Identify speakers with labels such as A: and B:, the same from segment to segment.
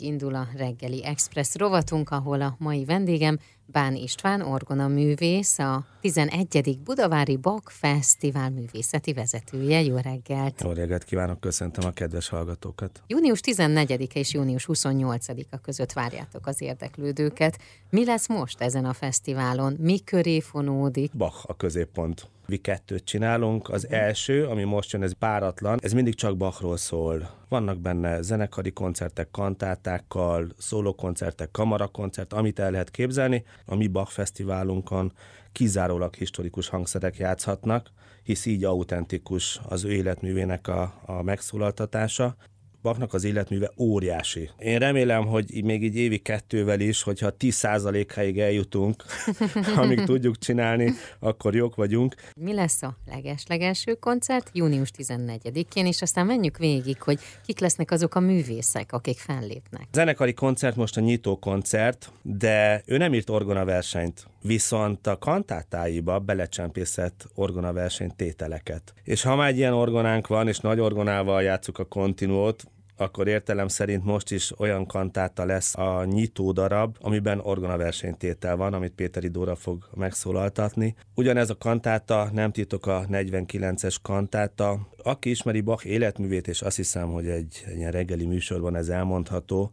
A: Indul a reggeli express rovatunk, ahol a mai vendégem Bán István, orgona művész, a 11. Budavári Bak Fesztivál művészeti vezetője. Jó reggelt!
B: Jó reggelt kívánok, köszöntöm a kedves hallgatókat!
A: Június 14 és június 28-a között várjátok az érdeklődőket. Mi lesz most ezen a fesztiválon? Mi köré fonódik?
B: Bach a középpont. Mi kettőt csinálunk. Az első, ami most jön, ez páratlan, ez mindig csak Bachról szól. Vannak benne zenekari koncertek, kantátákkal, szólókoncertek, kamarakoncert, amit el lehet képzelni. A mi Bach fesztiválunkon kizárólag historikus hangszerek játszhatnak, hisz így autentikus az ő életművének a, a megszólaltatása. Bachnak az életműve óriási. Én remélem, hogy még így évi kettővel is, hogyha 10%-áig eljutunk, amíg tudjuk csinálni, akkor jók vagyunk.
A: Mi lesz a leges-legelső koncert? Június 14-én, és aztán menjük végig, hogy kik lesznek azok a művészek, akik fellépnek. A
B: zenekari koncert most a nyitó koncert, de ő nem írt orgona versenyt, viszont a kantátáiba belecsempészett orgona verseny tételeket. És ha már egy ilyen orgonánk van, és nagy orgonával játszuk a kontinuót, akkor értelem szerint most is olyan kantáta lesz a nyitó darab, amiben orgonaversenytétel van, amit Péteri Dóra fog megszólaltatni. Ugyanez a kantáta, nem titok a 49-es kantáta. Aki ismeri Bach életművét, és azt hiszem, hogy egy, egy ilyen reggeli műsorban ez elmondható,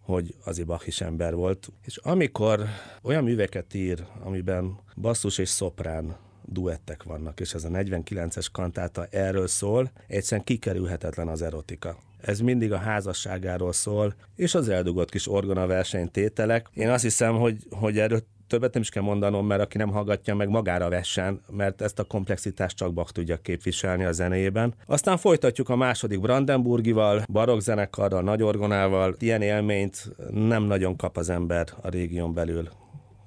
B: hogy azért Bach is ember volt. És amikor olyan műveket ír, amiben basszus és szoprán duettek vannak, és ez a 49-es kantáta erről szól, egyszerűen kikerülhetetlen az erotika. Ez mindig a házasságáról szól, és az eldugott kis orgona versenytételek. Én azt hiszem, hogy, hogy erről többet nem is kell mondanom, mert aki nem hallgatja meg magára vessen, mert ezt a komplexitást csak Bach tudja képviselni a zenéjében. Aztán folytatjuk a második Brandenburgival, barokk zenekarral, nagy orgonával. Ilyen élményt nem nagyon kap az ember a régión belül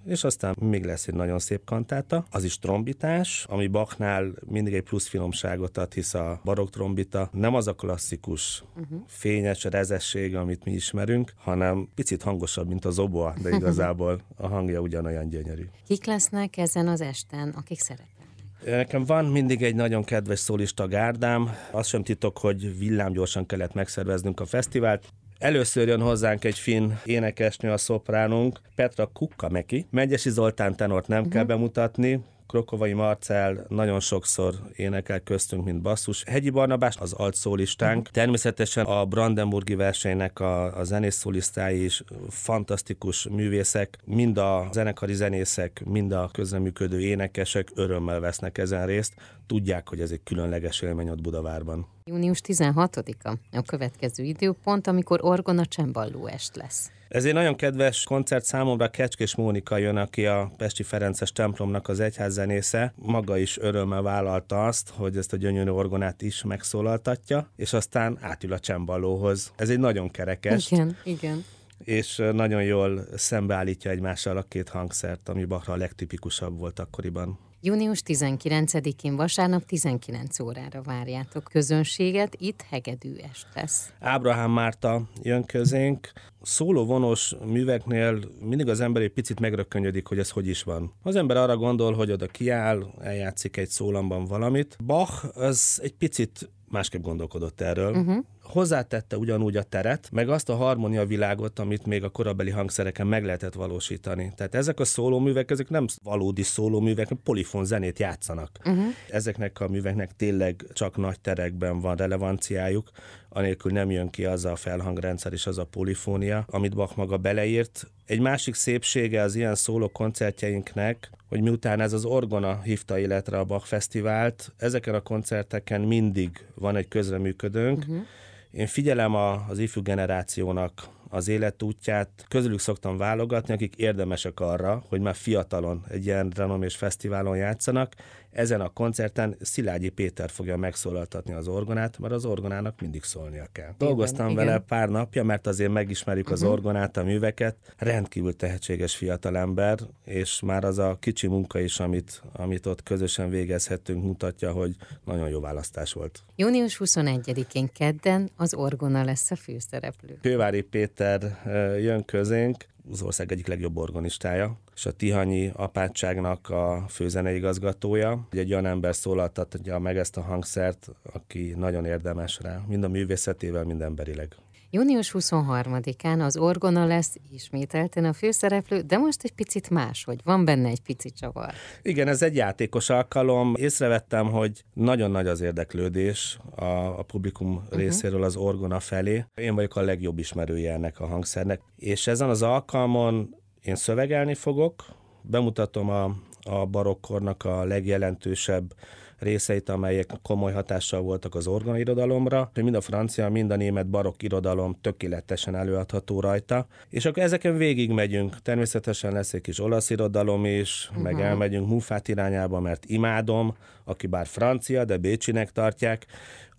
B: és aztán még lesz egy nagyon szép kantáta, az is trombitás, ami Bachnál mindig egy plusz finomságot ad, hisz a barokk trombita nem az a klasszikus, uh-huh. fényes rezesség, amit mi ismerünk, hanem picit hangosabb, mint az oboa, de igazából a hangja ugyanolyan gyönyörű.
A: Kik lesznek ezen az esten, akik szeretnek?
B: Nekem van mindig egy nagyon kedves szólista gárdám. Azt sem titok, hogy villámgyorsan kellett megszerveznünk a fesztivált. Először jön hozzánk egy finn énekesnő, a szopránunk, Petra Kukkameki. Megyesi Zoltán tenort nem uh-huh. kell bemutatni, Krokovai Marcel nagyon sokszor énekel köztünk, mint basszus. Hegyi Barnabás az altszólistánk. Uh-huh. Természetesen a Brandenburgi versenynek a, a zenészszólistái is fantasztikus művészek, mind a zenekari zenészek, mind a közreműködő énekesek örömmel vesznek ezen részt. Tudják, hogy ez egy különleges élmény ott Budavárban.
A: Június 16-a a következő időpont, amikor orgona csemballó est lesz.
B: Ez egy nagyon kedves koncert számomra, Kecskés Mónika jön, aki a Pesti Ferences templomnak az egyházzenésze. Maga is örömmel vállalta azt, hogy ezt a gyönyörű orgonát is megszólaltatja, és aztán átül a csemballóhoz. Ez egy nagyon kerekes.
A: Igen, igen
B: és nagyon jól szembeállítja egymással a két hangszert, ami Bachra a legtipikusabb volt akkoriban.
A: Június 19-én vasárnap 19 órára várjátok közönséget, itt hegedű est lesz.
B: Ábrahám Márta jön közénk. Szóló vonos műveknél mindig az ember egy picit megrökkönnyödik, hogy ez hogy is van. Az ember arra gondol, hogy oda kiáll, eljátszik egy szólamban valamit. Bach az egy picit másképp gondolkodott erről. Uh-huh hozzátette ugyanúgy a teret, meg azt a harmonia világot, amit még a korabeli hangszereken meg lehetett valósítani. Tehát ezek a szólóművek, ezek nem valódi szólóművek, polifon zenét játszanak. Uh-huh. Ezeknek a műveknek tényleg csak nagy terekben van relevanciájuk, anélkül nem jön ki az a felhangrendszer és az a polifónia, amit Bach maga beleírt. Egy másik szépsége az ilyen szóló koncertjeinknek, hogy miután ez az orgona hívta életre a Bach Fesztivált, ezeken a koncerteken mindig van egy közreműködőnk, uh-huh én figyelem a, az ifjú generációnak az életútját, közülük szoktam válogatni, akik érdemesek arra, hogy már fiatalon egy ilyen renomés fesztiválon játszanak. Ezen a koncerten Szilágyi Péter fogja megszólaltatni az orgonát, mert az orgonának mindig szólnia kell. Igen, Dolgoztam igen. vele pár napja, mert azért megismerjük uh-huh. az mhm. orgonát, a műveket. Rendkívül tehetséges fiatalember, és már az a kicsi munka is, amit, amit ott közösen végezhettünk, mutatja, hogy nagyon jó választás volt.
A: Június 21-én kedden az orgona lesz a főszereplő.
B: Kővári Péter Péter jön közénk, az ország egyik legjobb organistája, és a Tihanyi apátságnak a főzeneigazgatója. Egy olyan ember szólaltatja meg ezt a hangszert, aki nagyon érdemes rá, mind a művészetével, mind emberileg.
A: Június 23-án az Orgona lesz ismételten a főszereplő, de most egy picit más, hogy van benne egy pici csavar.
B: Igen, ez egy játékos alkalom. Észrevettem, hogy nagyon nagy az érdeklődés a, a publikum uh-huh. részéről az Orgona felé. Én vagyok a legjobb ismerője ennek a hangszernek, és ezen az alkalmon én szövegelni fogok, bemutatom a, a barokkornak a legjelentősebb részeit, amelyek komoly hatással voltak az orgonairodalomra. Mind a francia, mind a német barokk irodalom tökéletesen előadható rajta. És akkor ezeken végig megyünk. Természetesen lesz egy kis olasz irodalom is, uh-huh. meg elmegyünk Mufát irányába, mert imádom, aki bár francia, de Bécsinek tartják.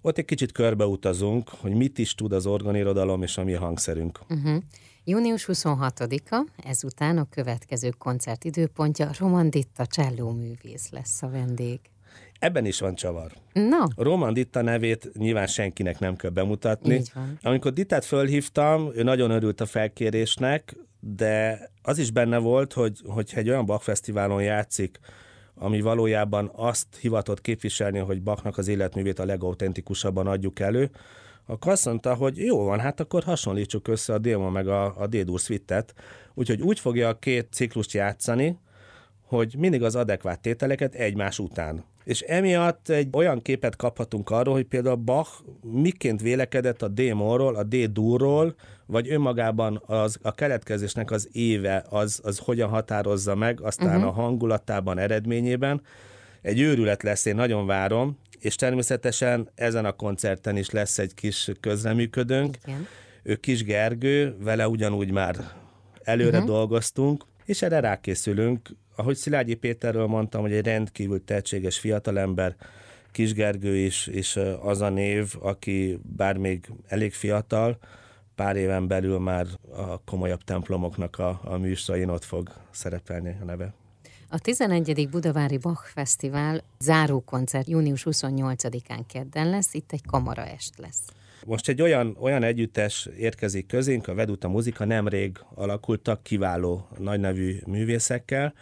B: Ott egy kicsit körbeutazunk, hogy mit is tud az organirodalom és a mi hangszerünk.
A: Uh-huh. Június 26-a, ezután a következő koncert időpontja Romanditta Cselló művész lesz a vendég.
B: Ebben is van csavar.
A: Na.
B: Roman Ditta nevét nyilván senkinek nem kell bemutatni.
A: Így van.
B: Amikor Dittát fölhívtam, ő nagyon örült a felkérésnek, de az is benne volt, hogy, hogyha egy olyan Bach fesztiválon játszik, ami valójában azt hivatott képviselni, hogy Bachnak az életművét a legauthentikusabban adjuk elő, akkor azt mondta, hogy jó van, hát akkor hasonlítsuk össze a Déma meg a, a D-dur suite úgyhogy úgy fogja a két ciklust játszani, hogy mindig az adekvát tételeket egymás után. És emiatt egy olyan képet kaphatunk arról, hogy például Bach miként vélekedett a D-morról, a D-durról, vagy önmagában az, a keletkezésnek az éve, az, az hogyan határozza meg, aztán uh-huh. a hangulatában, eredményében. Egy őrület lesz, én nagyon várom, és természetesen ezen a koncerten is lesz egy kis közreműködőnk. Igen. Ő Kis Gergő, vele ugyanúgy már előre uh-huh. dolgoztunk, és erre rákészülünk. Ahogy Szilágyi Péterről mondtam, hogy egy rendkívül tehetséges fiatalember, Kisgergő is, és az a név, aki bár még elég fiatal, pár éven belül már a komolyabb templomoknak a, a műsorain ott fog szerepelni a neve.
A: A 11. Budavári Bach Fesztivál zárókoncert június 28-án kedden lesz, itt egy kamaraest lesz.
B: Most egy olyan, olyan együttes érkezik közénk, a Veduta Muzika nemrég alakultak kiváló nagynevű művészekkel,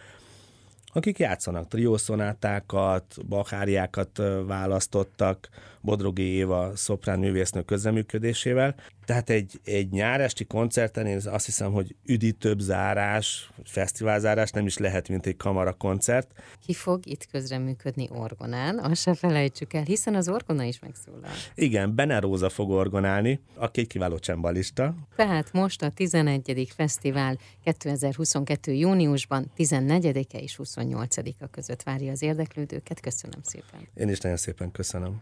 B: akik játszanak triószonátákat, bakáriákat választottak, Bodrogi Éva szoprán művésznő közreműködésével. Tehát egy, egy nyáresti koncerten én azt hiszem, hogy üdítőbb zárás, fesztiválzárás nem is lehet, mint egy kamara koncert.
A: Ki fog itt közreműködni orgonán? Azt se felejtsük el, hiszen az orgona is megszólal.
B: Igen, Bene Róza fog orgonálni, aki egy kiváló csembalista.
A: Tehát most a 11. fesztivál 2022. júniusban 14-e és 28-a között várja az érdeklődőket. Köszönöm szépen.
B: Én is nagyon szépen köszönöm.